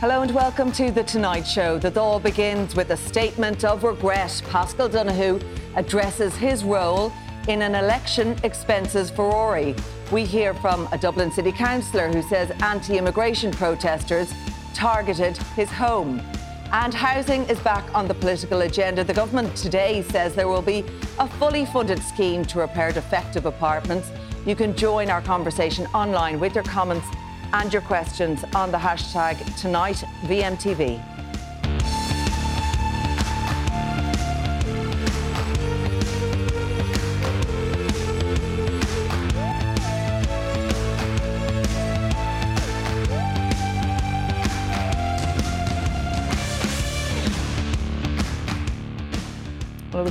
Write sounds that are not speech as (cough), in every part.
Hello and welcome to The Tonight Show. The Dáil begins with a statement of regret. Paschal Donohoe addresses his role in an election expenses furore. We hear from a Dublin City Councillor who says anti immigration protesters targeted his home. And housing is back on the political agenda. The government today says there will be a fully funded scheme to repair defective apartments. You can join our conversation online with your comments and your questions on the hashtag TonightVMTV.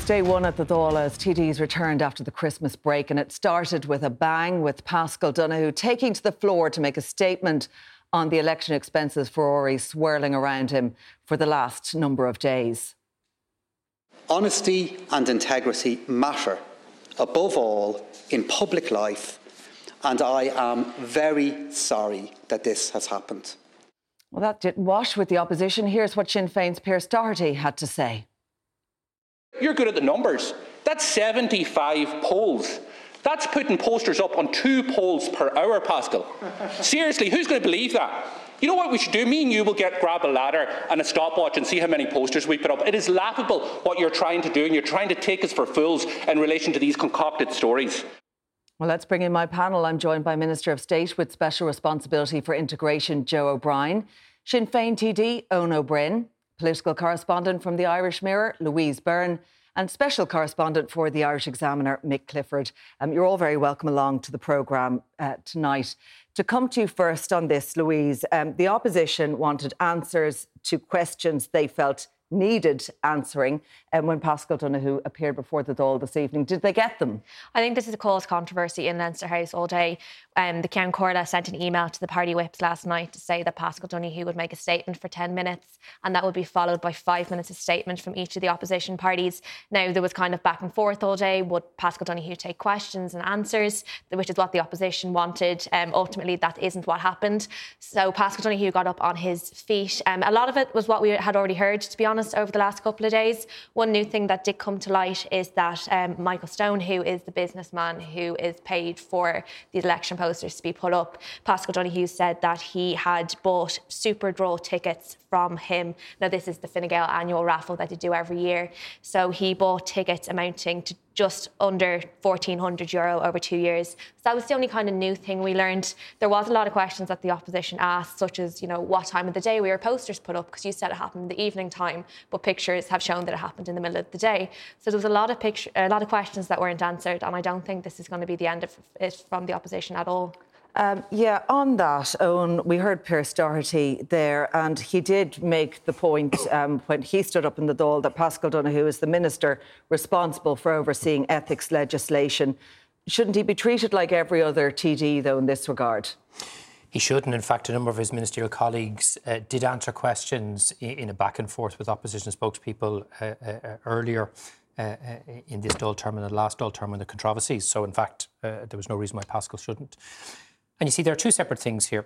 Day one at the Dáil as TDs returned after the Christmas break, and it started with a bang with Paschal Donohoe taking to the floor to make a statement on the election expenses furore swirling around him for the last number of days. Honesty and integrity matter above all in public life, and I am very sorry that this has happened. Well, that didn't wash with the opposition. Here's what Sinn Féin's Pearse Doherty had to say. You're good at the numbers. That's 75 poles. That's putting posters up on two poles per hour, Paschal. Seriously, who's going to believe that? You know what we should do? Me and you will get grab a ladder and a stopwatch and see how many posters we put up. It is laughable what you're trying to do, and you're trying to take us for fools in relation to these concocted stories. Well, let's bring in my panel. I'm joined by Minister of State with special responsibility for integration, Joe O'Brien, Sinn Féin TD, Ó Broin, political correspondent from the Irish Mirror, Louise Byrne, and special correspondent for the Irish Examiner, Mick Clifford. Um, you're all very welcome along to the programme uh, tonight. To come to you first on this, Louise, um, the opposition wanted answers to questions they felt needed answering um, when Paschal Donohoe appeared before the Dáil this evening. Did they get them? I think this has caused controversy in Leinster House all day. Um, the Ceann Comhairle sent an email to the party whips last night to say that Paschal Donohoe would make a statement for 10 minutes and that would be followed by five minutes of statement from each of the opposition parties. Now, there was kind of back and forth all day. Would Paschal Donohoe take questions and answers, which is what the opposition wanted? Um, ultimately, that isn't what happened. So Paschal Donohoe got up on his feet. Um, a lot of it was what we had already heard, to be honest over the last couple of days. One new thing that did come to light is that um, Michael Stone, who is the businessman who is paid for the election posters to be put up, Paschal Donohoe said that he had bought super draw tickets from him. Now, this is the Fine Gael annual raffle that they do every year. So he bought tickets amounting to just under 1400 euro over two years. So that was the only kind of new thing we learned. There was a lot of questions that the opposition asked, such as, you know, what time of the day were posters put up? Because you said it happened in the evening time, but pictures have shown that it happened in the middle of the day. So there was a lot of picture, a lot of questions that weren't answered, and I don't think this is going to be the end of it from the opposition at all. Um, yeah, on that, Eoin, we heard Pearse Doherty there, and he did make the point (coughs) um, when he stood up in the Dáil that Paschal Donohoe is the minister responsible for overseeing ethics legislation. Shouldn't he be treated like every other TD, though, in this regard? He should, and in fact, a number of his ministerial colleagues uh, did answer questions in, a back and forth with opposition spokespeople uh, uh, earlier. Uh, uh, in this Dáil term and the last Dáil term on the controversies. So, in fact, uh, there was no reason why Paschal shouldn't. And you see, there are two separate things here.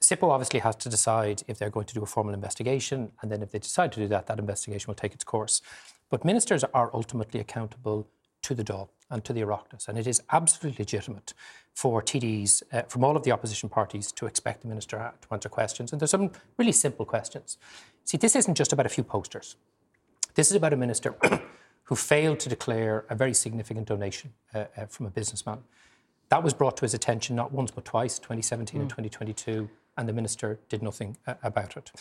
SIPO obviously has to decide if they're going to do a formal investigation, and then if they decide to do that, that investigation will take its course. But ministers are ultimately accountable to the Dáil and to the Oireachtas, and it is absolutely legitimate for TDs uh, from all of the opposition parties to expect the minister to answer questions. And there's some really simple questions. See, this isn't just about a few posters. This is about a minister (coughs) who failed to declare a very significant donation uh, uh, from a businessman that was brought to his attention not once but twice, 2017 mm. and 2022, and the minister did nothing uh, about it.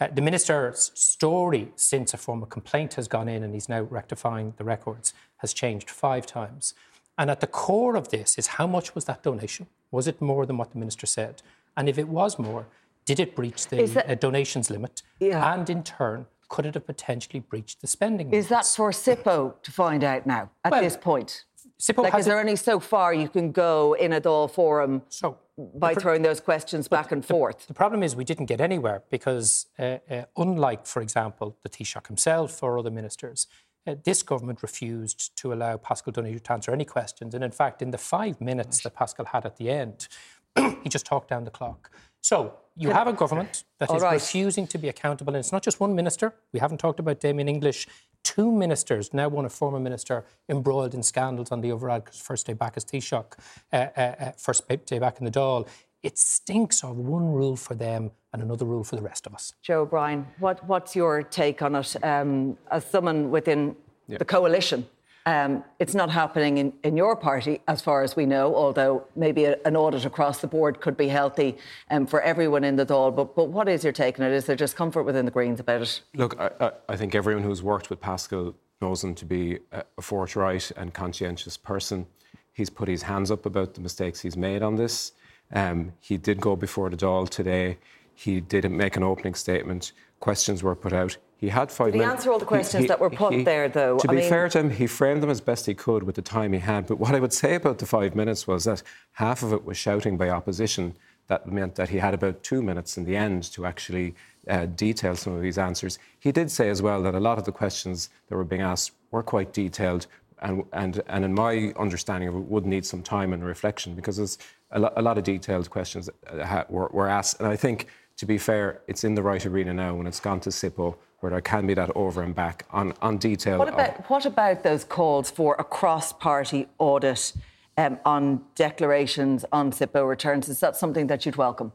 Uh, the minister's story since a formal complaint has gone in and he's now rectifying the records has changed five times. And at the core of this is how much was that donation? Was it more than what the minister said? And if it was more, did it breach the that, uh, donations limit? Yeah. And in turn, could it have potentially breached the spending Is that for SIPO to find out now at well, this point? SIPO like, is there only so far you can go in a Dáil forum so, by throwing those questions back and the, forth? The problem is we didn't get anywhere because, uh, uh, unlike, for example, the Taoiseach himself or other ministers, uh, this government refused to allow Paschal Donohoe to answer any questions. And in fact, in the five minutes that Paschal had at the end, (clears throat) he just talked down the clock. So you have a government that is right. refusing to be accountable. And it's not just one minister. We haven't talked about Damien English. Two ministers, now one a former minister, embroiled in scandals on the overall first day back as Taoiseach, uh, uh, uh, first day back in the Dáil. It stinks of one rule for them and another rule for the rest of us. Joe O'Brien, what, what's your take on it um, as someone within yeah. the coalition? Um, it's not happening in, in, your party, as far as we know, although maybe a, an audit across the board could be healthy um, for everyone in the Dáil. But, but what is your take on it? Is there just comfort within the Greens about it? Look, I, I think everyone who's worked with Paschal knows him to be a forthright and conscientious person. He's put his hands up about the mistakes he's made on this. Um, he did go before the Dáil today. He did make an opening statement. Questions were put out. He had five did he minutes. answer all the questions he, that were put he, there, though? To I be mean... fair to him, he framed them as best he could with the time he had. But what I would say about the five minutes was that half of it was shouting by opposition. That meant that he had about two minutes in the end to actually uh, detail some of his answers. He did say as well that a lot of the questions that were being asked were quite detailed, and, and, and in my understanding of it, would need some time and reflection because there's a, lo- a lot of detailed questions uh, were, were asked. And I think, to be fair, it's in the right arena now when it's gone to SIPO where there can be that over and back on, on detail. What about, of, what about those calls for a cross party audit um, on declarations on SIPO returns? Is that something that you'd welcome?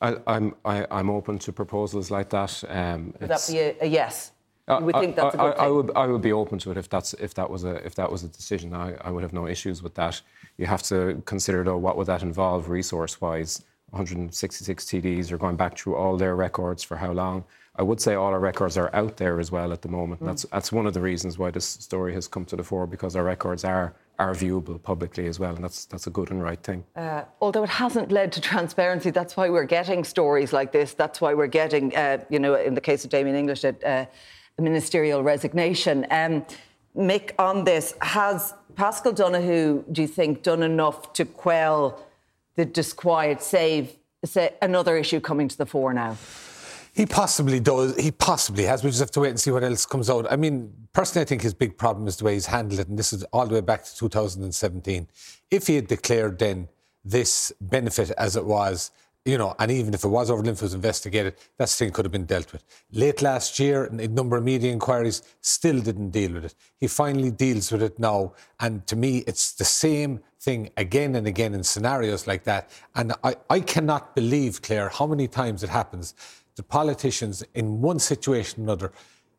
I, I'm, I, I'm open to proposals like that. Um, would that be a, a yes? You would think that's a good I, I, would, I would be open to it if that's if that was a if that was a decision. I, I would have no issues with that. You have to consider though what would that involve resource wise. 166 TDs are going back through all their records for how long. I would say all our records are out there as well at the moment. Mm. That's that's one of the reasons why this story has come to the fore because our records are are viewable publicly as well, and that's that's a good and right thing. Uh, although it hasn't led to transparency, that's why we're getting stories like this. That's why we're getting, uh, you know, in the case of Damien English, a, uh, a ministerial resignation. Um, Mick, on this, has Paschal Donohoe, do you think, done enough to quell the disquiet, save say, another issue coming to the fore now? He possibly does. He possibly has. We just have to wait and see what else comes out. I mean, personally, I think his big problem is the way he's handled it, and this is all the way back to 2017. If he had declared then this benefit as it was, you know, and even if it was over it was investigated, that thing could have been dealt with. Late last year, a number of media inquiries still didn't deal with it. He finally deals with it now, and to me, it's the same thing again and again in scenarios like that. And I, I cannot believe, Claire, how many times it happens the politicians in one situation or another,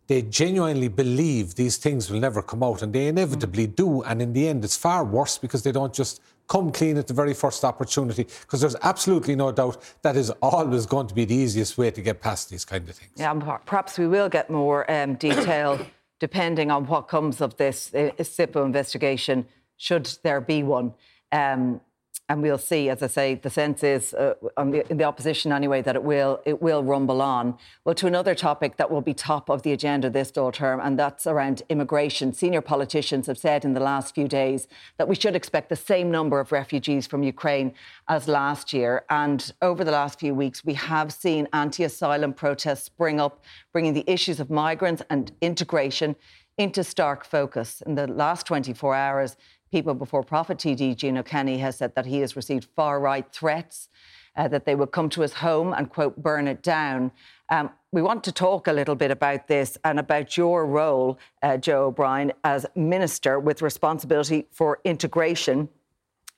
they genuinely believe these things will never come out, and they inevitably do. And in the end, it's far worse because they don't just come clean at the very first opportunity. Because there's absolutely no doubt that is always going to be the easiest way to get past these kind of things. Yeah, perhaps we will get more um, detail (coughs) depending on what comes of this uh, SIPO investigation, should there be one. Um, and we'll see. As I say, the sense is uh, the, in the opposition anyway that it will it will rumble on. Well, to another topic that will be top of the agenda this Dáil term, and that's around immigration. Senior politicians have said in the last few days that we should expect the same number of refugees from Ukraine as last year. And over the last few weeks, we have seen anti-asylum protests spring up, bringing the issues of migrants and integration into stark focus. In the last 24 hours, People Before Profit TD Gino Kenny has said that he has received far right threats, uh, that they will come to his home and, quote, burn it down. Um, we want to talk a little bit about this and about your role, uh, Joe O'Brien, as minister with responsibility for integration.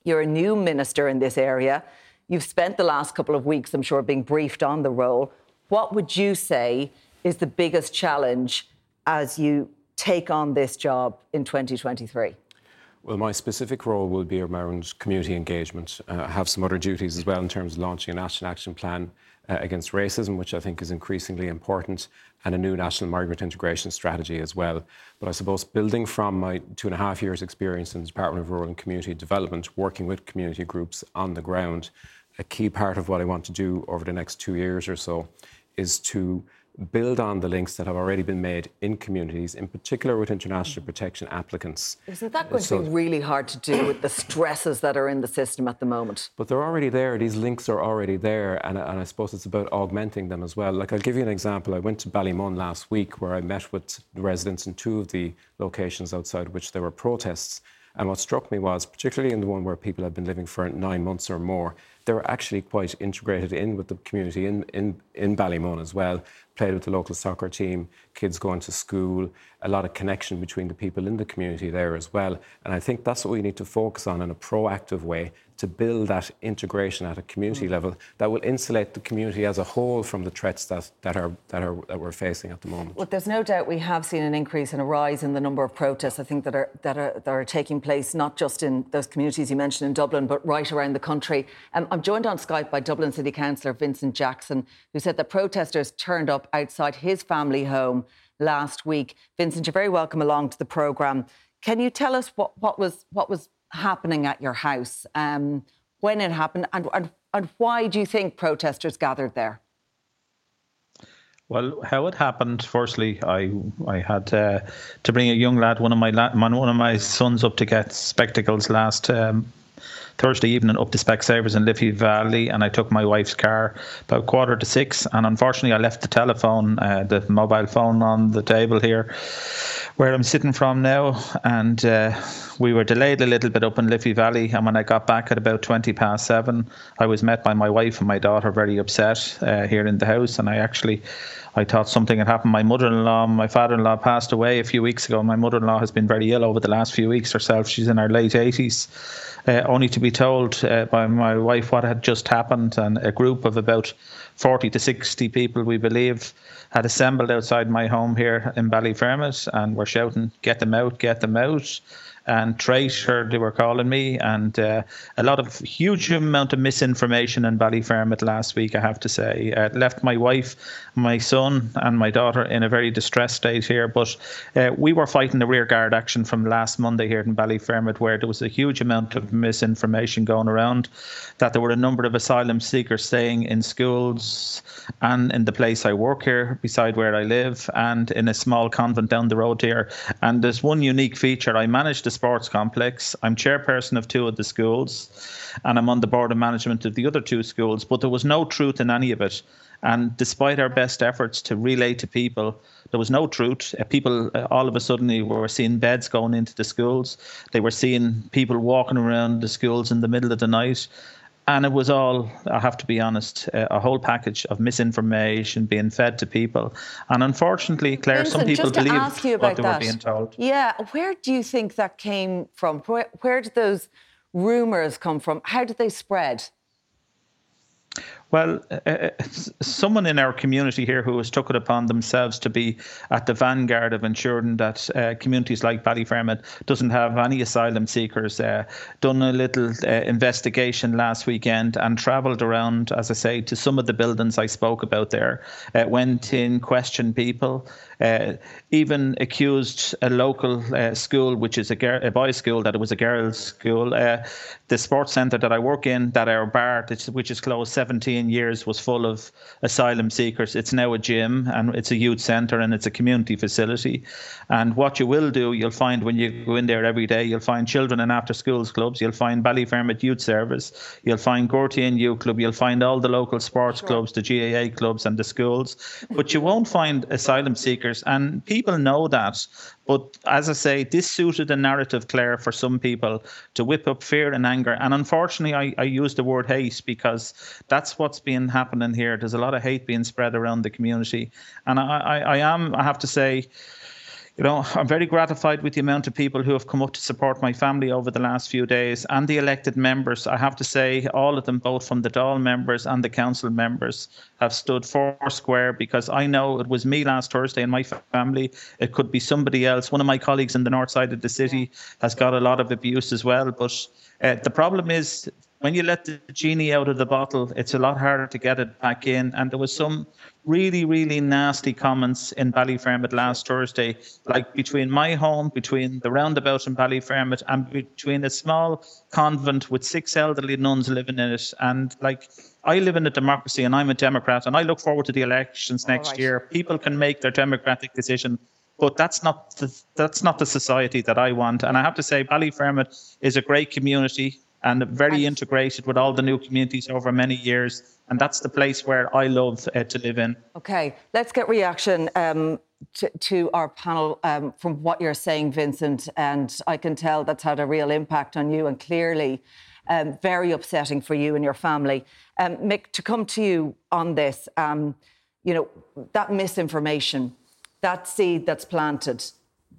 You're a new minister in this area. You've spent the last couple of weeks, I'm sure, being briefed on the role. What would you say is the biggest challenge as you take on this job in 2023? Well, my specific role will be around community engagement. Uh, I have some other duties as well in terms of launching a national action plan uh, against racism, which I think is increasingly important, and a new national migrant integration strategy as well. But I suppose building from my two and a half years' experience in the Department of Rural and Community Development, working with community groups on the ground, a key part of what I want to do over the next two years or so is to build on the links that have already been made in communities, in particular with international protection applicants. Isn't that going so, to be really hard to do with the stresses that are in the system at the moment? But they're already there. These links are already there, and, and I suppose it's about augmenting them as well. Like I'll give you an example. I went to Ballymun last week, where I met with residents in two of the locations outside which there were protests. And what struck me was, particularly in the one where people have been living for nine months or more, they were actually quite integrated in with the community in, in, in Ballymun as well played with the local soccer team, kids going to school, a lot of connection between the people in the community there as well. And I think that's what we need to focus on in a proactive way to build that integration at a community mm. level that will insulate the community as a whole from the threats that, that, are, that, are, that we're facing at the moment. Well, there's no doubt we have seen an increase and a rise in the number of protests, I think, that are, that are, that are taking place not just in those communities you mentioned in Dublin, but right around the country. Um, I'm joined on Skype by Dublin City Councillor Vincent Jackson, who said that protesters turned up outside his family home last week. Vincent, you're very welcome along to the programme. Can you tell us what, what, was, what was happening at your house, um, when it happened, and, and, and why do you think protesters gathered there? Well, how it happened. Firstly, I I had uh, to bring a young lad, one of my la- one of my sons, up to get spectacles last um, Thursday evening up to Specsavers in Liffey Valley, and I took my wife's car about quarter to six. And unfortunately, I left the telephone, uh, the mobile phone, on the table here where I'm sitting from now, and uh, we were delayed a little bit up in Liffey Valley. And when I got back at about 20 past seven, I was met by my wife and my daughter very upset uh, here in the house. And I actually, I thought something had happened. My mother-in-law, my father-in-law passed away a few weeks ago. My mother-in-law has been very ill over the last few weeks herself. She's in her late 80s. Uh, only to be told uh, by my wife what had just happened, and a group of about 40 to 60 people, we believe, had assembled outside my home here in Ballyfermot and were shouting, "Get them out! Get them out!" And traitor they were calling me and uh, a lot of huge amount of misinformation in Ballyfermot last week I have to say. Uh, left my wife my son and my daughter in a very distressed state here but uh, we were fighting the rear guard action from last Monday here in Ballyfermot where there was a huge amount of misinformation going around that there were a number of asylum seekers staying in schools and in the place I work here beside where I live and in a small convent down the road here. And there's one unique feature. I managed to sports complex. I'm chairperson of two of the schools, and I'm on the board of management of the other two schools. But there was no truth in any of it. And despite our best efforts to relay to people, there was no truth. Uh, people uh, all of a sudden were seeing beds going into the schools. They were seeing people walking around the schools in the middle of the night. And it was all, I have to be honest, uh, a whole package of misinformation being fed to people. And unfortunately, Claire, Vincent, some people believed what they that. were being told. Yeah, where do you think that came from? Where, where did those rumours come from? How did they spread? Well, uh, uh, someone in our community here who has took it upon themselves to be at the vanguard of ensuring that uh, communities like Ballyfermot doesn't have any asylum seekers, uh, done a little uh, investigation last weekend and travelled around, as I say, to some of the buildings I spoke about there, uh, went in, questioned people, even accused a local school, which is a, girl, a boys' school, that it was a girls' school. The sports centre that I work in, that our bar, which is closed 17 years, was full of asylum seekers. It's now a gym and it's a youth centre and it's a community facility. And what you will do, you'll find when you go in there every day, you'll find children and after schools clubs, you'll find Ballyfermot Youth Service, you'll find Gortine Youth Club, you'll find all the local sports sure. clubs, the GAA clubs and the schools, but you won't find asylum seekers and people know that. But as I say, this suited the narrative, Claire, for some people to whip up fear and anger. And unfortunately, I, I use the word hate because that's what's been happening here. There's a lot of hate being spread around the community. And I, I, I am, I have to say, you know, I'm very gratified with the amount of people who have come up to support my family over the last few days and the elected members. I have to say, all of them, both from the Dáil members and the council members, have stood four square because I know it was me last Thursday and my family. It could be somebody else. One of my colleagues in the north side of the city has got a lot of abuse as well. But uh, the problem is, when you let the genie out of the bottle, it's a lot harder to get it back in. And there was some really, really nasty comments in Ballyfermot last Thursday, like between my home, between the roundabout in Ballyfermot, and between a small convent with six elderly nuns living in it. And like, I live in a democracy and I'm a Democrat, and I look forward to the elections next right. year. People can make their democratic decision but that's not the, that's not the society that I want. And I have to say, Ballyfermot is a great community and very integrated with all the new communities over many years. And that's the place where I love uh, to live in. Okay, let's get reaction um, to, to, our panel um, from what you're saying, Vincent. And I can tell that's had a real impact on you and clearly um, very upsetting for you and your family. Um, Mick, to come to you on this, um, you know, that misinformation, that seed that's planted,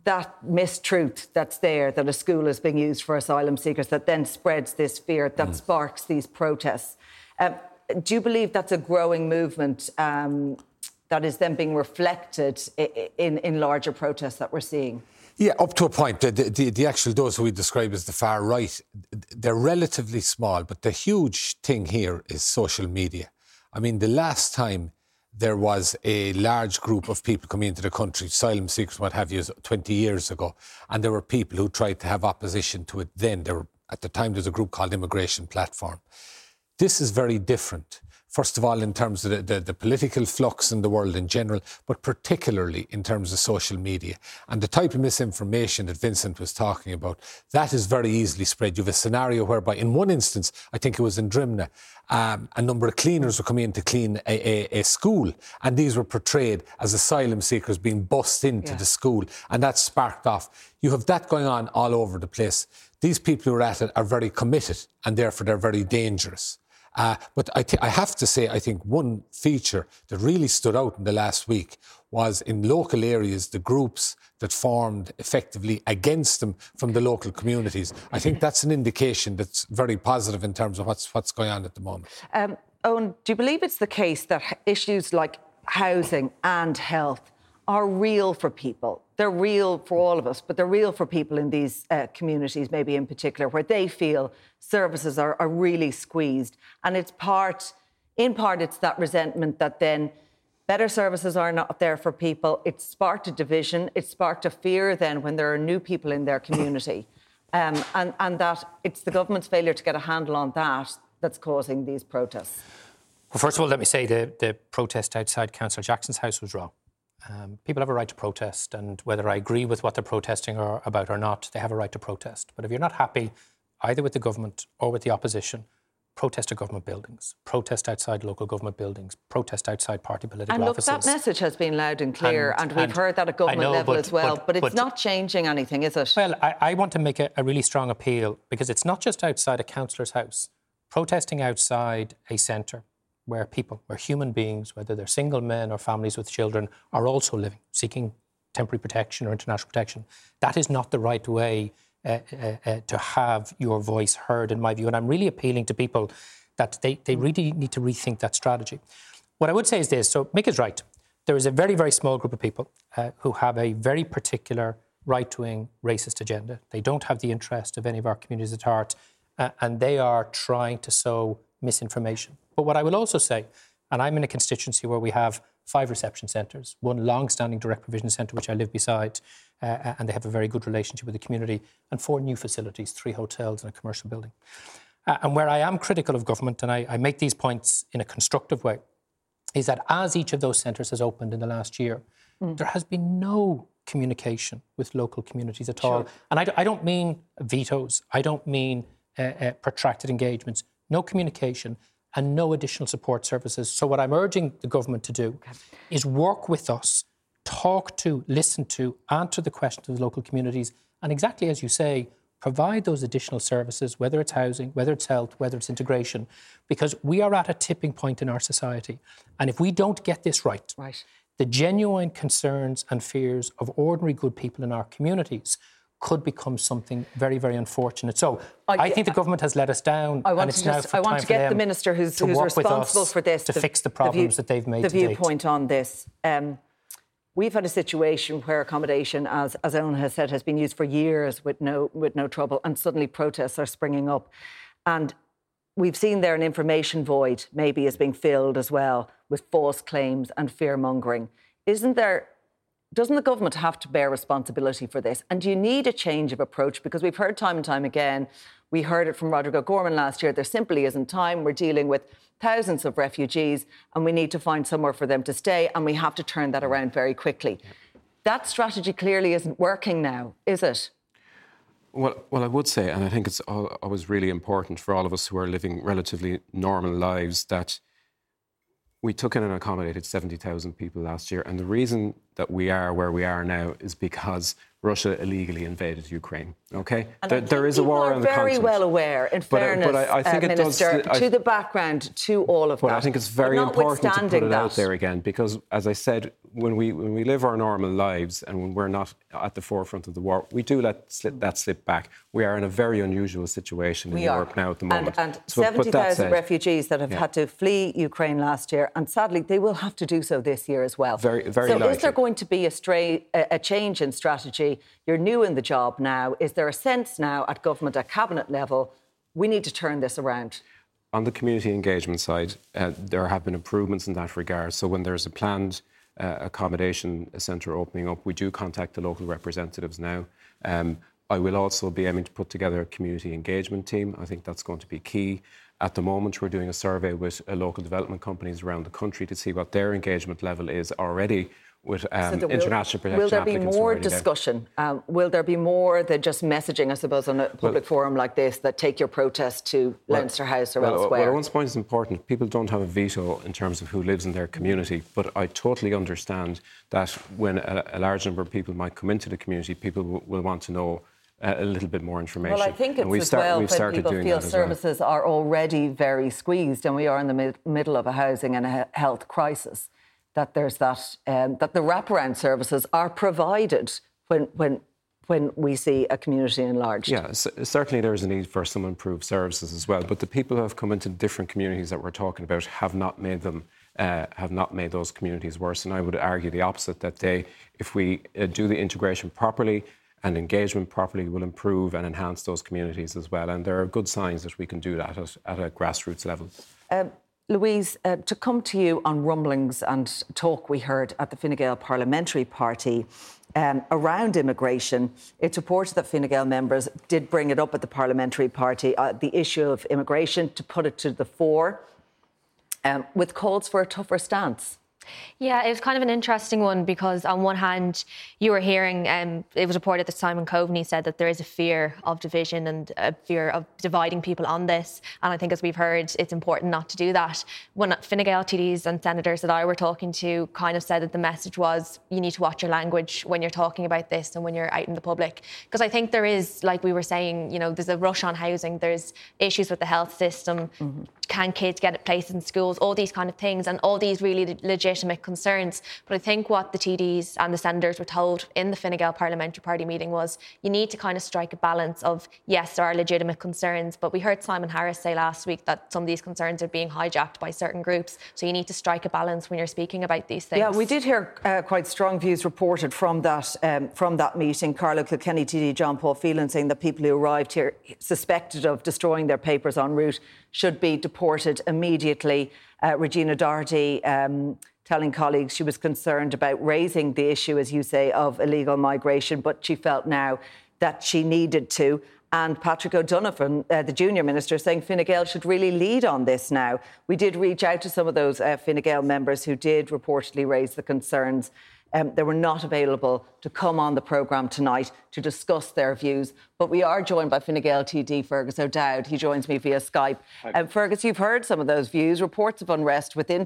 that mistruth that's there that a school is being used for asylum seekers that then spreads this fear that mm. sparks these protests. Um, do you believe that's a growing movement um, that is then being reflected in, in larger protests that we're seeing? Yeah, up to a point. The, the, the, actual, those who we describe as the far right, they're relatively small, but the huge thing here is social media. I mean, the last time there was a large group of people coming into the country, asylum seekers, what have you, 20 years ago. And there were people who tried to have opposition to it then. There were, at the time, there was a group called Immigration Platform. This is very different first of all, in terms of the, the, the, political flux in the world in general, but particularly in terms of social media. And the type of misinformation that Vincent was talking about, that is very easily spread. You have a scenario whereby, in one instance, I think it was in Drimnagh, um, a number of cleaners were coming in to clean a, a, a, school, and these were portrayed as asylum seekers being bussed into yeah. the school, and that sparked off. You have that going on all over the place. These people who are at it are very committed, and therefore they're very dangerous. Uh, but I, th- I, have to say, I think one feature that really stood out in the last week was in local areas, the groups that formed effectively against them from the local communities. I think that's an indication that's very positive in terms of what's, what's going on at the moment. Um, Eoin, do you believe it's the case that issues like housing and health are real for people. They're real for all of us, but they're real for people in these uh, communities, maybe in particular, where they feel services are, are really squeezed. And it's part, in part, it's that resentment that then better services are not there for people. It sparked a division. It sparked a fear then when there are new people in their community. Um, and, and that it's the government's failure to get a handle on that that's causing these protests. Well, first of all, let me say the, the protest outside Councillor Jackson's house was wrong. Um, people have a right to protest, and whether I agree with what they're protesting or, about or not, they have a right to protest. But if you're not happy either with the government or with the opposition, protest at government buildings, protest outside local government buildings, protest outside party political and look, offices. that message has been loud and clear, and, and we've and heard that at government know, level but, as well. But, but it's but, not changing anything, is it? Well, I, I want to make a, a really strong appeal because it's not just outside a councillor's house. Protesting outside a centre where people, where human beings, whether they're single men or families with children, are also living, seeking temporary protection or international protection. That is not the right way uh, uh, uh, to have your voice heard, in my view. And I'm really appealing to people that they, they really need to rethink that strategy. What I would say is this so Mick is right. There is a very, very small group of people uh, who have a very particular right wing racist agenda. They don't have the interest of any of our communities at heart, uh, and they are trying to sow misinformation. But what I will also say, and I'm in a constituency where we have five reception centres, one long-standing direct provision centre, which I live beside, uh, and they have a very good relationship with the community, and four new facilities, three hotels and a commercial building. Uh, and where I am critical of government, and I, I, make these points in a constructive way, is that as each of those centres has opened in the last year, mm. there has been no communication with local communities at sure. all. And I, I, don't mean vetoes, I don't mean uh, uh, protracted engagements, no communication and no additional support services. So, what I'm urging the government to do okay. is work with us, talk to, listen to, answer the questions of the local communities, and exactly as you say, provide those additional services, whether it's housing, whether it's health, whether it's integration, because we are at a tipping point in our society. And if we don't get this right, right. the genuine concerns and fears of ordinary good people in our communities could become something very, very unfortunate. So I, I think the government has let us down. I want to, just, I want to get the minister who's, who's responsible for this to the, fix the problems the view, that they've made. The viewpoint on this. Um, we've had a situation where accommodation, as, as Eoin has said, has been used for years with no with no trouble, and suddenly protests are springing up. And we've seen there an information void maybe is being filled as well with false claims and fear mongering. Isn't there? Doesn't the government have to bear responsibility for this? And do you need a change of approach? Because we've heard time and time again, we heard it from Roderick O'Gorman last year, there simply isn't time. We're dealing with thousands of refugees and we need to find somewhere for them to stay and we have to turn that around very quickly. That strategy clearly isn't working now, is it? Well, well, I would say, and I think it's always really important for all of us who are living relatively normal lives that we took in and accommodated 70,000 people last year. And the reason that we are where we are now is because Russia illegally invaded Ukraine. Okay, there, there is a war on the very continent. well aware, in but, fairness, but I, I think uh, it Minister, does, to the background to all of but that. I think it's very important to put it out there again because, as I said, when we when we live our normal lives and when we're not at the forefront of the war, we do let slip, that slip back. We are in a very unusual situation in We are. Europe now at the moment. And, and So, 70,000 refugees that have Yeah. had to flee Ukraine last year, and sadly, they will have to do so this year as well. Very- very so, is there going to be a, stray, a, a change in strategy? You're new in the job now. Is there a sense now at government, at cabinet level, we need to turn this around? On the community engagement side, uh, there have been improvements in that regard. So when there's a planned uh, accommodation centre opening up, we do contact the local representatives now. Um, I will also be aiming to put together a community engagement team. I think that's going to be key. At the moment, we're doing a survey with uh, local development companies around the country to see what their engagement level is already with um, So there will- protection Will there be more discussion? Um, will there be more than just messaging, I suppose, on a public forum like this that take your protest to Leinster House or well, elsewhere? Well, Eoin's point is important. People don't have a veto in terms of who lives in their community, but I totally understand that when a, a large number of people might come into the community, people w- will want to know uh, a little bit more information. Well, I think it's and we've as start- well we've when people feel that as well. services are already very squeezed, and we are in the mid- middle of a housing and a he- health crisis. That there's that um, that the wraparound services are provided when when when we see a community enlarged. Yeah, c- certainly there is a need for some improved services as well. But the people who have come into different communities that we're talking about have not made them uh, have not made those communities worse. And I would argue the opposite that they, if we uh, do the integration properly and engagement properly, will improve and enhance those communities as well. And there are good signs that we can do that at, at a grassroots level. Um, Louise, uh, to come to you on rumblings and talk we heard at the Fine Gael Parliamentary Party um, around immigration, it's reported that Fine Gael members did bring it up at the Parliamentary Party, uh, the issue of immigration, to put it to the fore, um, with calls for a tougher stance. Yeah, it was kind of an interesting one because, on one hand, you were hearing, um, it was reported that Simon Coveney said that there is a fear of division and a fear of dividing people on this. And I think, as we've heard, it's important not to do that. When Fine Gael TDs and senators that I were talking to kind of said that the message was you need to watch your language when you're talking about this and when you're out in the public. Because I think there is, like we were saying, you know, there's a rush on housing, there's issues with the health system. Can kids get places in schools? All these kind of things, and all these really legitimate concerns. But I think what the TDs and the senators were told in the Fine Gael Parliamentary Party meeting was you need to kind of strike a balance of yes, there are legitimate concerns, but we heard Simon Harris say last week that some of these concerns are being hijacked by certain groups. So you need to strike a balance when you're speaking about these things. Yeah, we did hear uh, quite strong views reported from that um, from that meeting. Carlow Kilkenny, TD John Paul Phelan saying that people who arrived here suspected of destroying their papers en route should be deported immediately. Uh, Regina Doherty um, telling colleagues she was concerned about raising the issue, as you say, of illegal migration, but she felt now that she needed to. And Patrick O'Donovan, uh, the junior minister, saying Fine Gael should really lead on this now. We did reach out to some of those uh, Fine Gael members who did reportedly raise the concerns. Um, they were not available to come on the programme tonight to discuss their views. But we are joined by Fine Gael TD Fergus O'Dowd. He joins me via Skype. Um, Fergus, you've heard some of those views, reports of unrest within.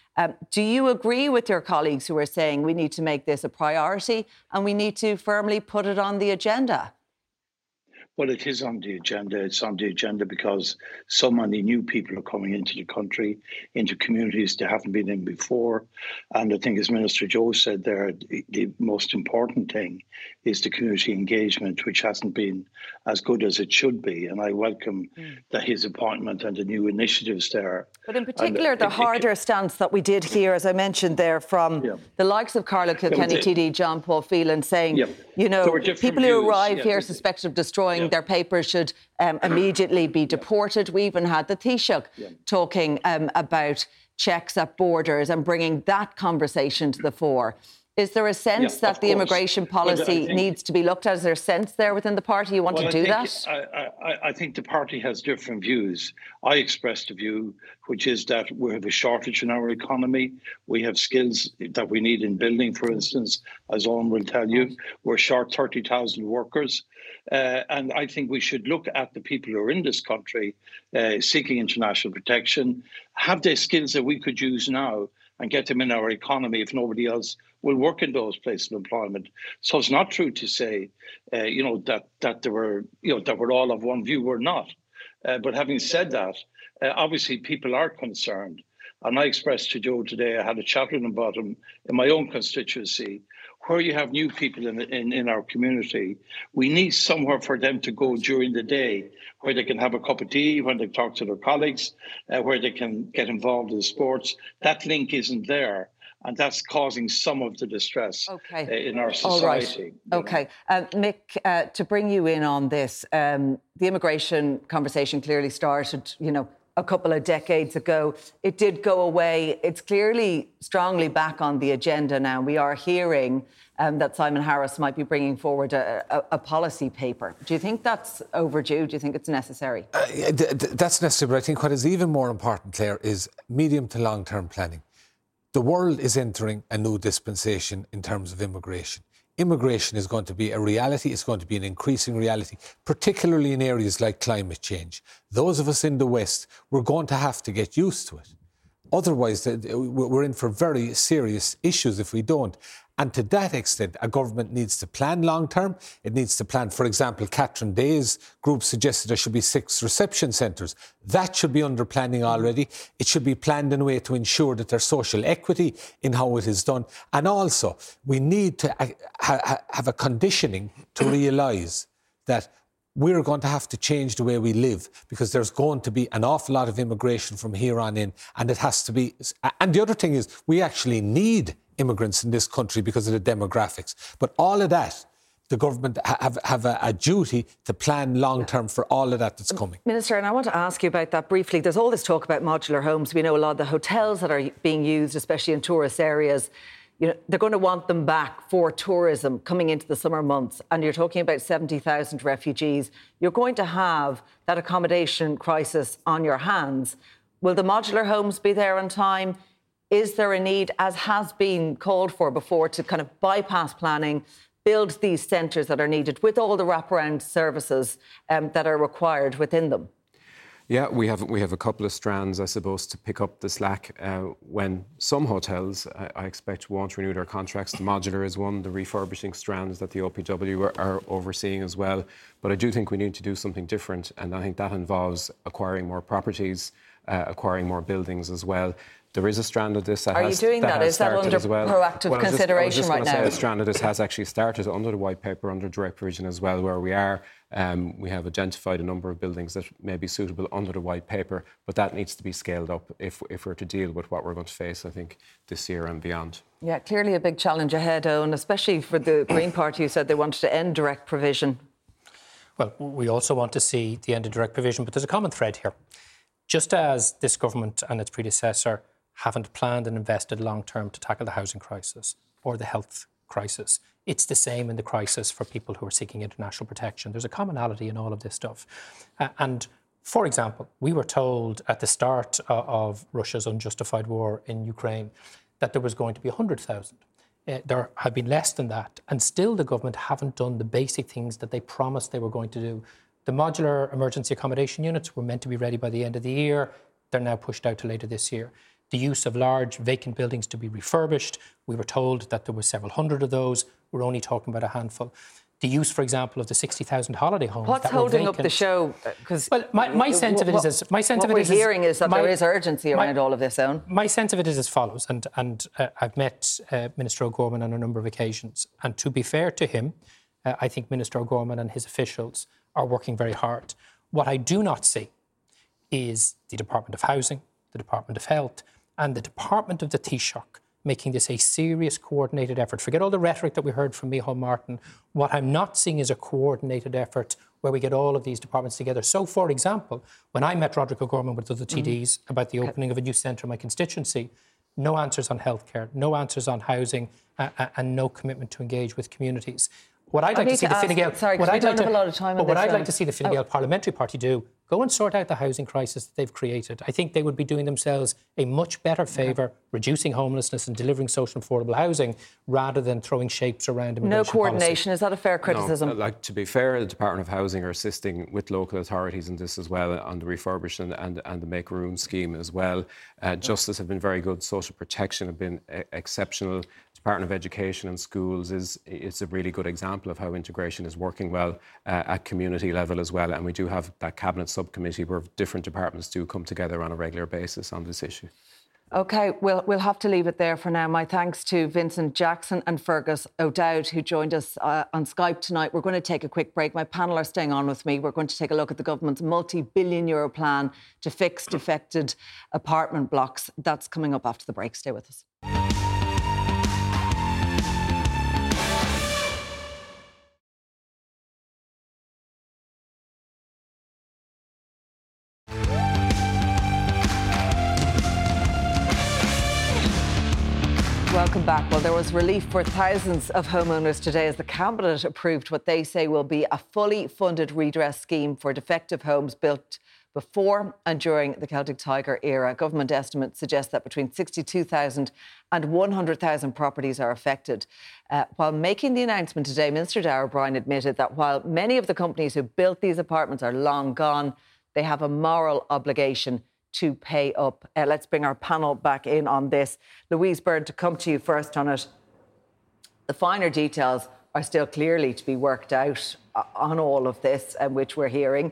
Um, do you agree with your colleagues who are saying we need to make this a priority and we need to firmly put it on the agenda? Well, it is on the agenda. It's on the agenda because so many new people are coming into the country, into communities they haven't been in before. And I think, as Minister Joe said there, the, the most important thing is the community engagement, which hasn't been as good as it should be. And I welcome mm. the, his appointment and the new initiatives there. But in particular, and, the it, harder it, stance that we did hear, as I mentioned there, from yeah. the likes of Carlow Kilkenny TD, John Paul Phelan, saying, yeah. you know, people who arrive yeah, here suspected of destroying their papers should um, immediately be deported. We even had the Taoiseach talking um, about checks at borders and bringing that conversation to the fore. Is there a sense yeah, that the immigration policy think, needs to be looked at? Is there a sense there within the party you want well, to do that? I, I, I, think the party has different views. I expressed a view which is that we have a shortage in our economy. We have skills that we need in building, for instance, as Eoin will tell you. We're short 30,000 workers. Uh, and I think we should look at the people who are in this country uh, seeking international protection. Have they skills that we could use now? and get them in our economy if nobody else will work in those places of employment. So it's not true to say, uh, you know, that that there were, you know, that we're all of one view. We're not. Uh, but having said that, uh, obviously people are concerned. And I expressed to Joe today, I had a chat with him about him in my own constituency, where you have new people in, in, in our community, we need somewhere for them to go during the day where they can have a cup of tea, when they talk to their colleagues, uh, where they can get involved in sports. That link isn't there. And that's causing some of the distress okay. uh, in our society. All right. Okay. Uh, Mick, uh, to bring you in on this, um, the immigration conversation clearly started, you know, a couple of decades ago. It did go away. It's clearly strongly back on the agenda now. We are hearing um, that Simon Harris might be bringing forward a, a, a, policy paper. Do you think that's overdue? Do you think it's necessary? Uh, th- th- that's necessary, but I think what is even more important, Claire, is medium to long term planning. The world is entering a new dispensation in terms of immigration immigration is going to be a reality, it's going to be an increasing reality, particularly in areas like climate change. Those of us in the West, we're going to have to get used to it. Otherwise, we're in for very serious issues if we don't. And to that extent, a government needs to plan long term. It needs to plan, for example, Catherine Day's group suggested there should be six reception centres. That should be under planning already. It should be planned in a way to ensure that there's social equity in how it is done. And also, we need to ha- have a conditioning to realise that we're going to have to change the way we live because there's going to be an awful lot of immigration from here on in, and it has to be. And the other thing is, we actually need immigrants in this country because of the demographics. But all of that, the government have, have a, a duty to plan long term for all of that that's coming. Minister, and I want to ask you about that briefly. There's all this talk about modular homes. We know a lot of the hotels that are being used, especially in tourist areas. You know, they're going to want them back for tourism coming into the summer months. And you're talking about 70,000 refugees. You're going to have that accommodation crisis on your hands. Will the modular homes be there on time? Is there a need, as has been called for before, to kind of bypass planning, build these centres that are needed with all the wraparound services um, that are required within them? Yeah, we have we have a couple of strands, I suppose, to pick up the slack. Uh, when some hotels, I, I, expect, won't renew their contracts. The modular is one, the refurbishing strands that the OPW are, are, overseeing as well. But I do think we need to do something different, and I think that involves acquiring more properties, uh, acquiring more buildings as well. There is a strand of this that Are has, you doing that? that? Is that under well. proactive well, consideration just, right now? Say a strand of this has actually started under the white paper, under direct provision as well, where we are. Um, we have identified a number of buildings that may be suitable under the white paper, but that needs to be scaled up if, if we're to deal with what we're going to face, I think, this year and beyond. Yeah, clearly a big challenge ahead, Eoin, especially for the (coughs) Green Party, who said they wanted to end direct provision. Well, we also want to see the end of direct provision, but there's a common thread here. Just as this government and its predecessor haven't planned and invested long term to tackle the housing crisis or the health crisis. It's the same in the crisis for people who are seeking international protection. There's a commonality in all of this stuff. Uh, and for example, we were told at the start uh, of Russia's unjustified war in Ukraine that there was going to be 100,000. Uh, there have been less than that, and still the government haven't done the basic things that they promised they were going to do. The modular emergency accommodation units were meant to be ready by the end of the year. They're now pushed out to later this year the use of large vacant buildings to be refurbished. We were told that there were several hundred of those. We're only talking about a handful. The use, for example, of the 60,000 holiday homes. What's holding up the show? Because well, my, my sense of it is as my sense what of it we're is hearing is that my, there is urgency around my, all of this. Eoin. My sense of it is as follows, and and uh, I've met uh, Minister O'Gorman on a number of occasions, and to be fair to him, uh, I think Minister O'Gorman and his officials are working very hard. What I do not see is the Department of Housing, the Department of Health, and the Department of the Taoiseach making this a serious coordinated effort. Forget all the rhetoric that we heard from Micheál Martin. What I'm not seeing is a coordinated effort where we get all of these departments together. So, for example, when I met Roderick O'Gorman with other TDs mm. about the opening of a new centre in my constituency, no answers on healthcare, no answers on housing, uh, uh, and no commitment to engage with communities. What I'd like to see the Fine Gael, sorry, what I'd like to, a lot of time but what I'd um, like to see the Fine Gael oh. Parliamentary Party do go and sort out the housing crisis that they've created. I think they would be doing themselves a much better favour okay. reducing homelessness and delivering social and affordable housing rather than throwing shapes around No coordination. Policy. Is that a fair criticism? No, like to be fair, the Department of Housing are assisting with local authorities in this as well on the refurbishment and, and the Make Room scheme as well. Uh, Justice have been very good. Social protection have been uh, exceptional. Department of Education and Schools is it's a really good example of how integration is working well uh, at community level as well. And we do have that cabinet subcommittee where different departments do come together on a regular basis on this issue. Okay, we'll, we'll have to leave it there for now. My thanks to Vincent Jackson and Fergus O'Dowd, who joined us uh, on Skype tonight. We're going to take a quick break. My panel are staying on with me. We're going to take a look at the government's multi billion euro plan to fix defected apartment blocks. That's coming up after the break. Stay with us. There was relief for thousands of homeowners today as the Cabinet approved what they say will be a fully funded redress scheme for defective homes built before and during the Celtic Tiger era. Government estimates suggest that between 62,000 and 100,000 properties are affected. Uh, while making the announcement today, Minister Darragh O'Brien admitted that while many of the companies who built these apartments are long gone, they have a moral obligation to pay up. Uh, let's bring our panel back in on this. Louise Burne, to come to you first on it. The finer details are still clearly to be worked out uh, on all of this, uh, which we're hearing.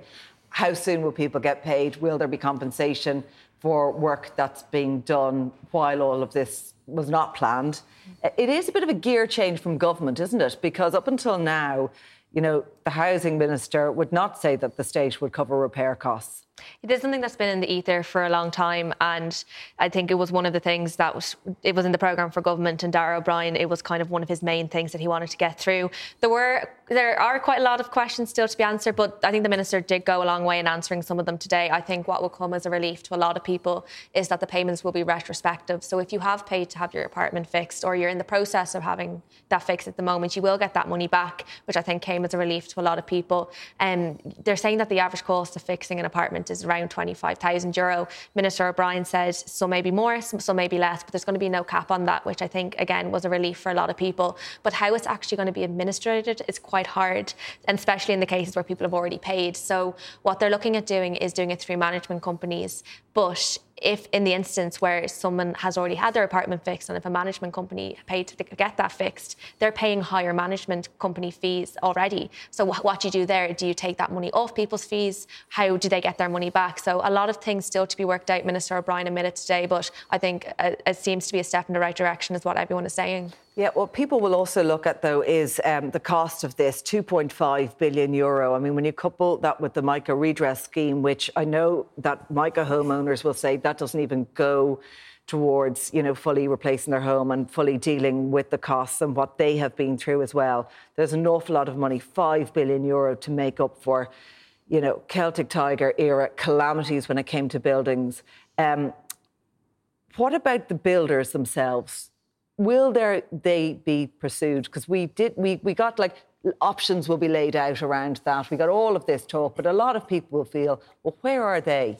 How soon will people get paid? Will there be compensation for work that's being done while all of this was not planned? Uh, it is a bit of a gear change from government, isn't it? Because up until now, you know, the housing minister would not say that the state would cover repair costs. It is something that's been in the ether for a long time, and I think it was one of the things that was it was in the program for government. And Darragh O'Brien, it was kind of one of his main things that he wanted to get through. There were there are quite a lot of questions still to be answered, but I think the minister did go a long way in answering some of them today. I think what will come as a relief to a lot of people is that the payments will be retrospective. So if you have paid to have your apartment fixed, or you're in the process of having that fixed at the moment, you will get that money back, which I think came as a relief to a lot of people. And um, they're saying that the average cost of fixing an apartment is around 25,000 euro. Minister O'Brien said some may be more, some may be less, but there's going to be no cap on that, which I think again was a relief for a lot of people. But how it's actually going to be administered is quite quite hard, and especially in the cases where people have already paid. So what they're looking at doing is doing it through management companies, but if in the instance where someone has already had their apartment fixed and if a management company paid to get that fixed, they're paying higher management company fees already. So what do you do there? Do you take that money off people's fees? How do they get their money back? So a lot of things still to be worked out. Minister O'Brien admitted today, but I think uh, it seems to be a step in the right direction, is what everyone is saying. Yeah, what people will also look at though is um, the cost of this 2.5 billion euro. I mean, when you couple that with the MICA redress scheme, which I know that MICA homeowners will say that doesn't even go towards you know fully replacing their home and fully dealing with the costs and what they have been through as well. There's an awful lot of money, five billion euro, to make up for you know Celtic Tiger era calamities when it came to buildings. Um, what about the builders themselves? will there they be pursued? Because we did we we got like options will be laid out around that. We got all of this talk, but a lot of people will feel, well, where are they?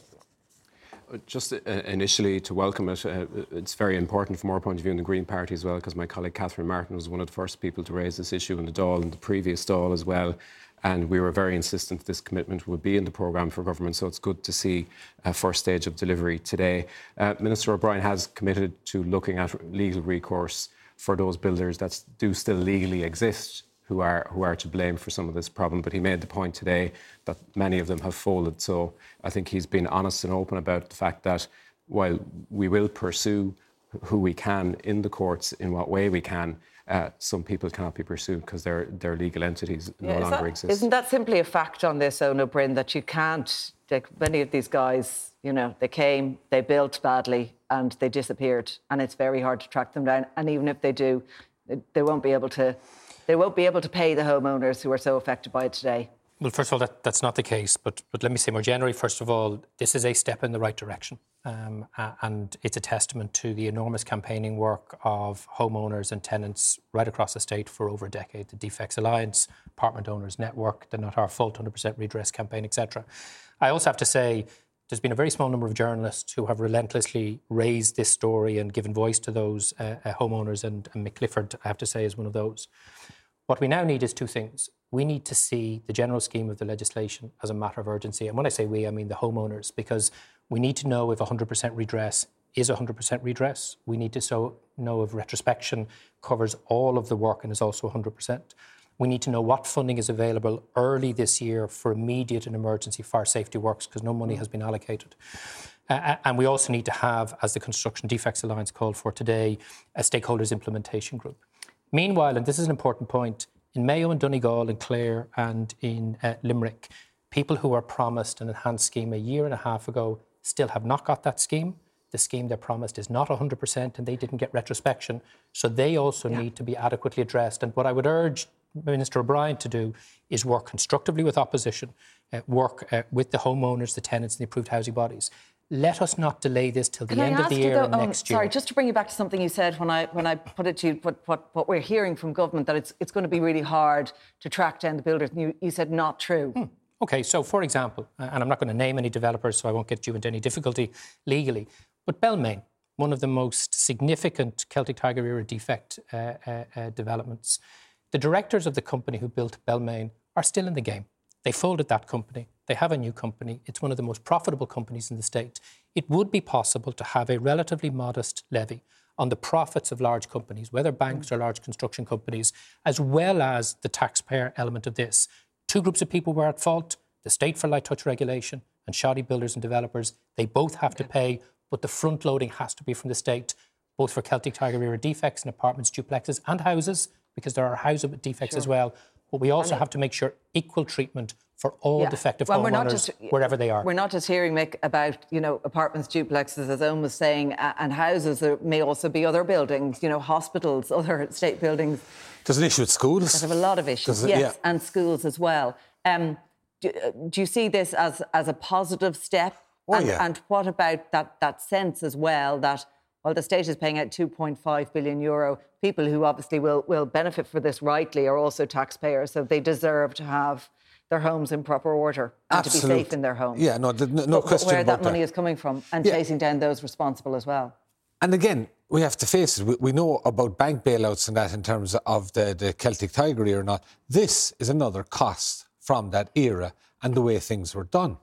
Just uh, initially to welcome it, uh, it's very important from our point of view in the Green Party as well, because my colleague Catherine Martin was one of the first people to raise this issue in the Dáil and the previous Dáil as well. And we were very insistent this commitment would be in the programme for government. So it's good to see a first stage of delivery today. Uh, Minister O'Brien has committed to looking at legal recourse for those builders that do still legally exist who are who are to blame for some of this problem. But he made the point today that many of them have folded. So I think he's been honest and open about the fact that while we will pursue who we can in the courts in what way we can, uh, some people cannot be pursued because their their legal entities yeah, no longer that, exist. Isn't that simply a fact on this, Eoin Ó Broin, that you can't? Like many of these guys, you know, they came, they built badly, and they disappeared, and it's very hard to track them down. And even if they do, they won't be able to. They won't be able to pay the homeowners who are so affected by it today. Well, first of all, that, that's not the case. But, but let me say more generally, first of all, this is a step in the right direction. Um, and it's a testament to the enormous campaigning work of homeowners and tenants right across the state for over a decade. The Defects Alliance, Apartment Owners Network, the Not Our Fault 100% Redress campaign, etc. I also have to say, there's been a very small number of journalists who have relentlessly raised this story and given voice to those uh, uh, homeowners, and, and Mick Clifford, I have to say, is one of those. What we now need is two things. We need to see the general scheme of the legislation as a matter of urgency. And when I say we, I mean the homeowners, because we need to know if 100% redress is 100% redress. We need to so know if retrospection covers all of the work and is also 100%. We need to know what funding is available early this year for immediate and emergency fire safety works because no money has been allocated. Uh, and we also need to have, as the Construction Defects Alliance called for today, a stakeholders implementation group. Meanwhile, and this is an important point, in Mayo and Donegal and Clare and in uh, Limerick, people who were promised an enhanced scheme a year and a half ago still have not got that scheme. The scheme they promised is not 100% and they didn't get retrospection. So they also yeah. need to be adequately addressed. And what I would urge Minister O'Brien to do is work constructively with opposition, uh, work uh, with the homeowners, the tenants, and the approved housing bodies let us not delay this till the Can end of the year though, um, next year. Sorry, just to bring you back to something you said when I when I put it to you, what, what, what we're hearing from government that it's it's going to be really hard to track down the builders. And you, you said not true. Hmm. Okay, so for example, and I'm not going to name any developers, so I won't get you into any difficulty legally, but Belmayne, one of the most significant Celtic Tiger era defect uh, uh, uh, developments, the directors of the company who built Belmayne are still in the game. They folded that company. They have a new company. It's one of the most profitable companies in the state. It would be possible to have a relatively modest levy on the profits of large companies, whether banks or large construction companies, as well as the taxpayer element of this. Two groups of people were at fault the state for light touch regulation and shoddy builders and developers. They both have okay. to pay, but the front loading has to be from the state, both for Celtic Tiger era defects in apartments, duplexes, and houses, because there are houses with defects sure. as well. But we also have to make sure equal treatment for all yeah. defective well, homeowners just, wherever they are. We're not just hearing Mick about you know apartments, duplexes, as Eoin was saying, and houses. There may also be other buildings, you know, hospitals, (laughs) other state buildings. There's an issue with schools. That have a lot of issues, yes, yeah. and schools as well. Um, do, do, you see this as as a positive step? Oh, and, yeah. and what about that that sense as well that while the state is paying out 2.5 billion euro, people who obviously will, will benefit for this rightly are also taxpayers, so they deserve to have their homes in proper order and to be safe in their homes. Yeah, no, no, no but, question Where that money is coming from and yeah. chasing down those responsible as well. And again, we have to face it. We, we, know about bank bailouts and that in terms of the, the Celtic Tiger era or not. This is another cost from that era and the way things were done.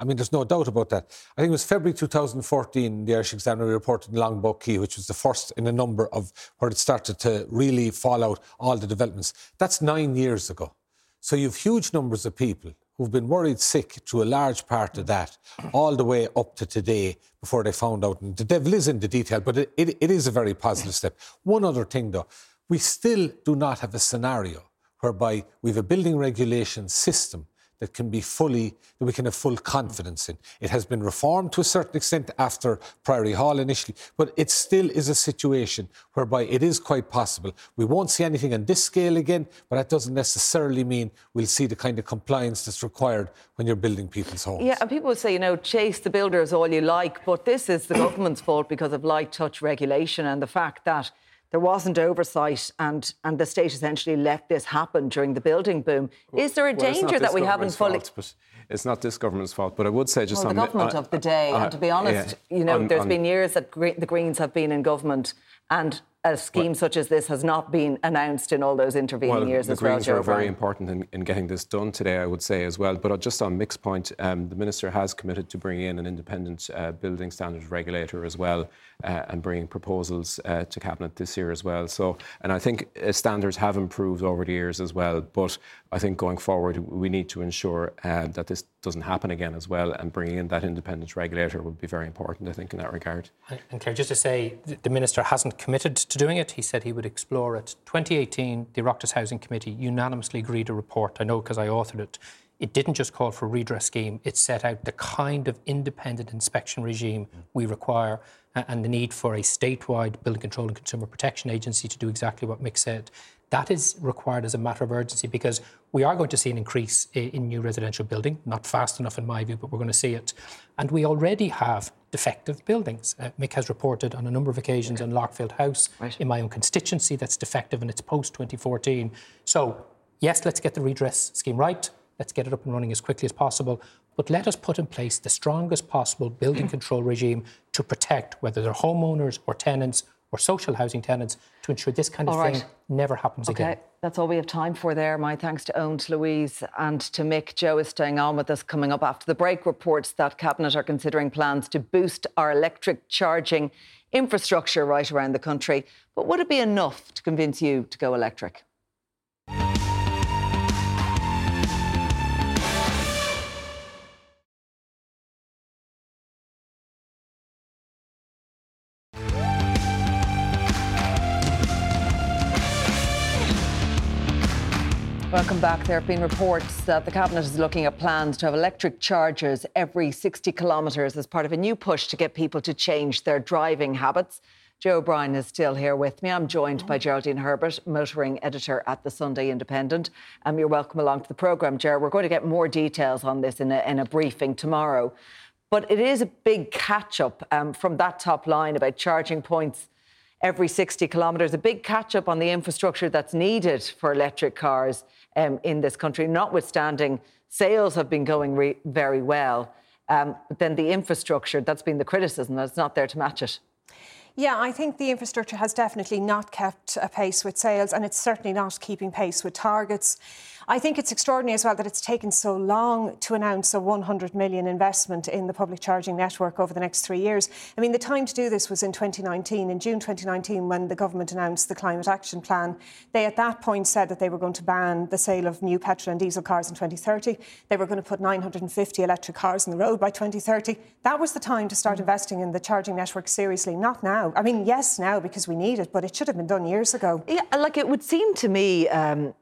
I mean, there's no doubt about that. I think it was February 2014, the Irish Examiner reported in Longboat Quay, which was the first in a number of where it started to really fall out all the developments. That's nine years ago. So you've huge numbers of people who've been worried sick through a large part of that, all the way up to today before they found out. And the devil is in the detail, but it, it, it is a very positive step. One other thing, though, we still do not have a scenario whereby we have a building regulation system that can be fully, that we can have full confidence in. It has been reformed to a certain extent after Priory Hall initially, but it still is a situation whereby it is quite possible. We won't see anything on this scale again, but that doesn't necessarily mean we'll see the kind of compliance that's required when you're building people's homes. Yeah, and people will say, you know, chase the builders all you like, but this is the government's fault because of light touch regulation and the fact that there wasn't oversight and, and the state essentially let this happen during the building boom. Is there a well, danger that we haven't fully... Fault, it's not this government's fault, but I would say just well, on the government uh, of the day, uh, and to be honest, yeah, you know, on, there's on, been years that the Greens have been in government and a scheme well, such as this has not been announced in all those intervening well, years the as Greens well. are very important in, in, getting this done today, I would say as well. But just on Mick's point, um, the minister has committed to bringing in an independent uh, building standards regulator as well, uh, and bringing proposals uh, to cabinet this year as well. So, and I think uh, standards have improved over the years as well. But I think going forward, we need to ensure uh, that this doesn't happen again as well, and bringing in that independent regulator would be very important. I think in that regard. And Claire, just to say, the minister hasn't committed to doing it. He said he would explore it. 2018, the Oireachtas Housing Committee unanimously agreed a report. I know because I authored it. It didn't just call for a redress scheme, it set out the kind of independent inspection regime we require and the need for a statewide building control and consumer protection agency to do exactly what Mick said. That is required as a matter of urgency because we are going to see an increase in new residential building, not fast enough in my view, but we're going to see it. And we already have defective buildings. Uh, Mick has reported on a number of occasions on Larkfield House right. in my own constituency that's defective and it's post 2014. So, yes, let's get the redress scheme right. Let's get it up and running as quickly as possible. But let us put in place the strongest possible building control regime to protect whether they're homeowners or tenants or social housing tenants to ensure this kind of thing never happens okay. again. That's all we have time for there. My thanks to Eoin, to Louise, and to Mick. Joe is staying on with us coming up after the break. Reports that Cabinet are considering plans to boost our electric charging infrastructure right around the country. But would it be enough to convince you to go electric? Back. There have been reports that the Cabinet is looking at plans to have electric chargers every 60 kilometres as part of a new push to get people to change their driving habits. Joe O'Brien is still here with me. I'm joined by Geraldine Herbert, motoring editor at the Sunday Independent. Um, you're welcome along to the programme, Gerald. We're going to get more details on this in a, in a briefing tomorrow. But it is a big catch up um, from that top line about charging points every 60 kilometres, a big catch up on the infrastructure that's needed for electric cars um, in this country, notwithstanding sales have been going re- very well. Um, then the infrastructure, that's been the criticism, that's not there to match it. Yeah, I think the infrastructure has definitely not kept a pace with sales, and it's certainly not keeping pace with targets. I think it's extraordinary as well that it's taken so long to announce a 100 million investment in the public charging network over the next three years. I mean, the time to do this was in 2019, in June 2019, when the government announced the Climate Action Plan. They at that point said that they were going to ban the sale of new petrol and diesel cars in 2030. They were going to put 950 electric cars on the road by 2030. That was the time to start mm. investing in the charging network seriously, not now. I mean, yes, now because we need it, but it should have been done years ago. Yeah, like it would seem to me. Um,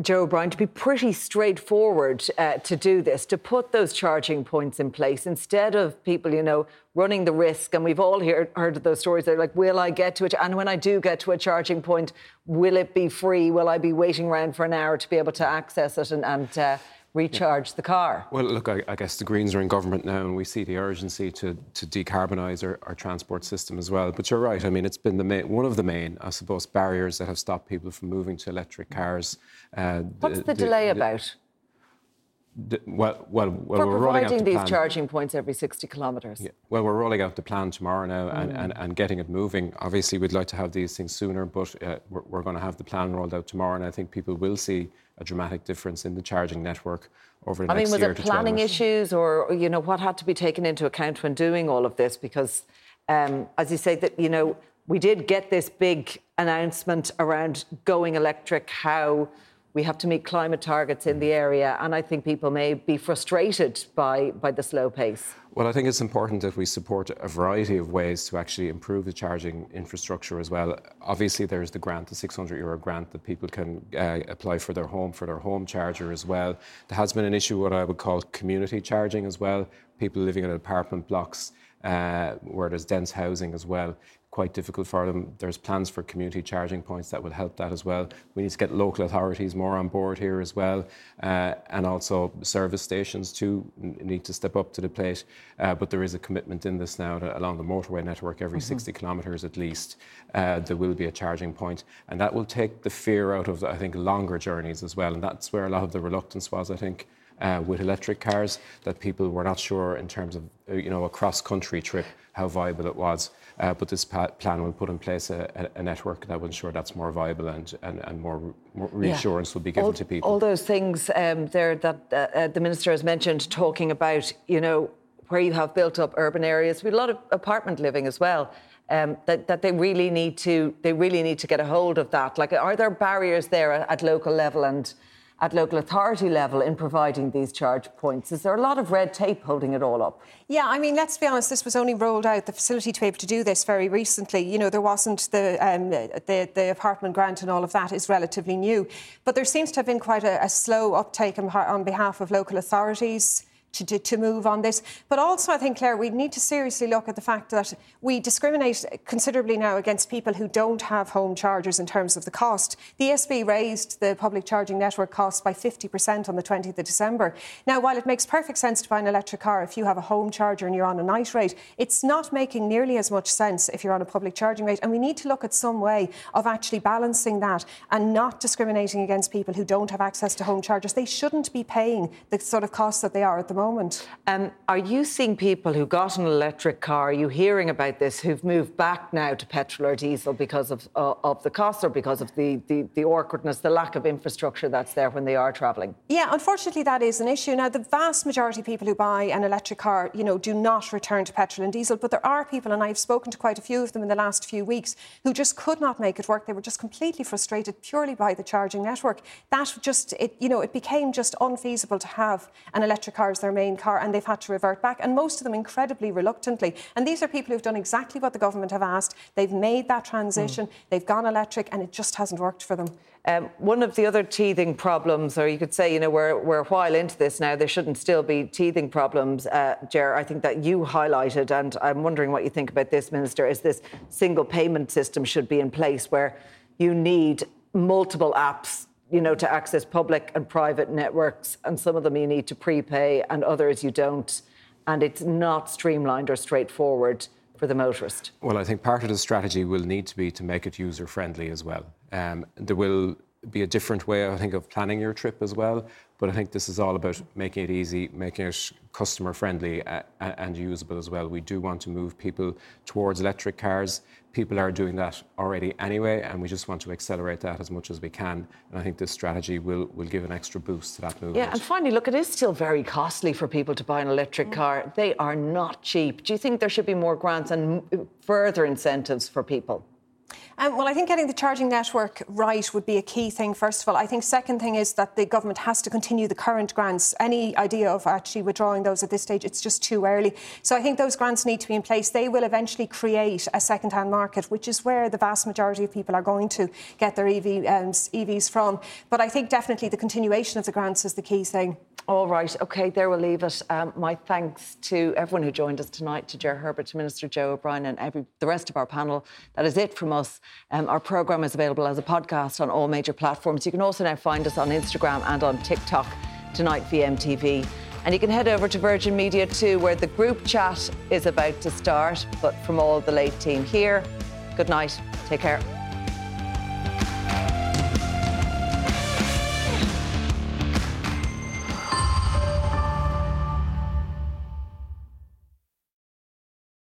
Joe O'Brien, to be pretty straightforward uh, to do this, to put those charging points in place instead of people, you know, running the risk. And we've all heard, heard those stories. They're like, will I get to it? And when I do get to a charging point, will it be free? Will I be waiting around for an hour to be able to access it and, and uh, recharge yeah. the car. Well, look, I, I, guess the Greens are in government now, and we see the urgency to, to decarbonise our, our, transport system as well. But you're right. I mean, it's been the main, one of the main, I suppose, barriers that have stopped people from moving to electric cars. Uh, What's the, the delay the, about? well, well, well For we're rolling out the these plan. charging points every 60 kilometres. Yeah. Well, we're rolling out the plan tomorrow now and, Mm. and, and getting it moving. Obviously, we'd like to have these things sooner, but uh, we're, we're going to have the plan rolled out tomorrow, and I think people will see a dramatic difference in the charging network over the I mean, next was it to 12 planning issues, or you know, what had to be taken into account when doing all of this? Because, um, as you say, that you know, we did get this big announcement around going electric. How we have to meet climate targets in the area, and I think people may be frustrated by by the slow pace. Well, I think it's important that we support a variety of ways to actually improve the charging infrastructure as well. Obviously, there's the grant, the 600 euro grant that people can uh, apply for their home, for their home charger as well. There has been an issue, what I would call community charging as well. People living in apartment blocks uh, where there's dense housing as well. Quite difficult for them. There's plans for community charging points that will help that as well. We need to get local authorities more on board here as well, uh, and also service stations too need to step up to the plate. Uh, but there is a commitment in this now that along the motorway network, every Mhm. 60 kilometres at least, uh, there will be a charging point, and that will take the fear out of I think longer journeys as well. And that's where a lot of the reluctance was, I think. Uh, with electric cars, that people were not sure in terms of uh, you know a cross-country trip how viable it was. Uh, but this plan will put in place a, network that will ensure that's more viable and, and, and more, reassurance will be given to people. All those things um, there that uh, uh, the minister has mentioned, talking about, you know, where you have built up urban areas with a lot of apartment living as well. Um, that, that they really need to they really need to get a hold of that. Like, are there barriers there at, at local level and at local authority level in providing these charge points? Is there a lot of red tape holding it all up? Yeah, I mean, let's be honest. This was only rolled out the facility to be able to do this very recently. You know, there wasn't the um, the, the apartment grant and all of that is relatively new, but there seems to have been quite a, a slow uptake on, on behalf of local authorities. To, to, to, move on this. But also, I think, Claire, we need to seriously look at the fact that we discriminate considerably now against people who don't have home chargers in terms of the cost. The ESB raised the public charging network costs by 50% on the 20th of December. Now, while it makes perfect sense to buy an electric car if you have a home charger and you're on a night rate, it's not making nearly as much sense if you're on a public charging rate. And we need to look at some way of actually balancing that and not discriminating against people who don't have access to home chargers. They shouldn't be paying the sort of costs that they are at the moment. Um, are you seeing people who got an electric car? Are you hearing about this who've moved back now to petrol or diesel because of uh, of the cost or because of the, the the awkwardness, the lack of infrastructure that's there when they are travelling? Yeah, unfortunately, that is an issue. Now, the vast majority of people who buy an electric car, you know, do not return to petrol and diesel. But there are people, and I've spoken to quite a few of them in the last few weeks, who just could not make it work. They were just completely frustrated purely by the charging network. That just, it, you know, it became just unfeasible to have an electric car as their main car, and they've had to revert back. And most of them incredibly reluctantly. And these are people who've done exactly what the government have asked. They've made that transition. Mm. They've gone electric, and it just hasn't worked for them. Um, one of the other teething problems, or you could say, you know, we're, we're a while into this now, there shouldn't still be teething problems, uh, Ger, I think that you highlighted, and I'm wondering what you think about this, Minister, is this single payment system should be in place where you need multiple apps you know, to access public and private networks, and some of them you need to prepay, and others you don't, and it's not streamlined or straightforward for the motorist. Well, I think part of the strategy will need to be to make it user friendly as well. Um, there will be a different way, I think, of planning your trip as well. But I think this is all about making it easy, making it customer friendly uh, and usable as well. We do want to move people towards electric cars. People are doing that already anyway, and we just want to accelerate that as much as we can. And I think this strategy will, will give an extra boost to that movement. Yeah, and finally, look, it is still very costly for people to buy an electric car. They are not cheap. Do you think there should be more grants and further incentives for people? Um, well, I think getting the charging network right would be a key thing, first of all. I think second thing is that the government has to continue the current grants. Any idea of actually withdrawing those at this stage, it's just too early. So I think those grants need to be in place. They will eventually create a second-hand market, which is where the vast majority of people are going to get their EV, um, EVs from. But I think definitely the continuation of the grants is the key thing. All right, OK, there we'll leave it. Um, my thanks to everyone who joined us tonight, to Ger Herbert, to Minister Joe O'Brien, and every, the rest of our panel. That is it from us. Um, our programme is available as a podcast on all major platforms. You can also now find us on Instagram and on TikTok, Tonight VMTV. And you can head over to Virgin Media Two, where the group chat is about to start. But from all the late team here, good night. Take care.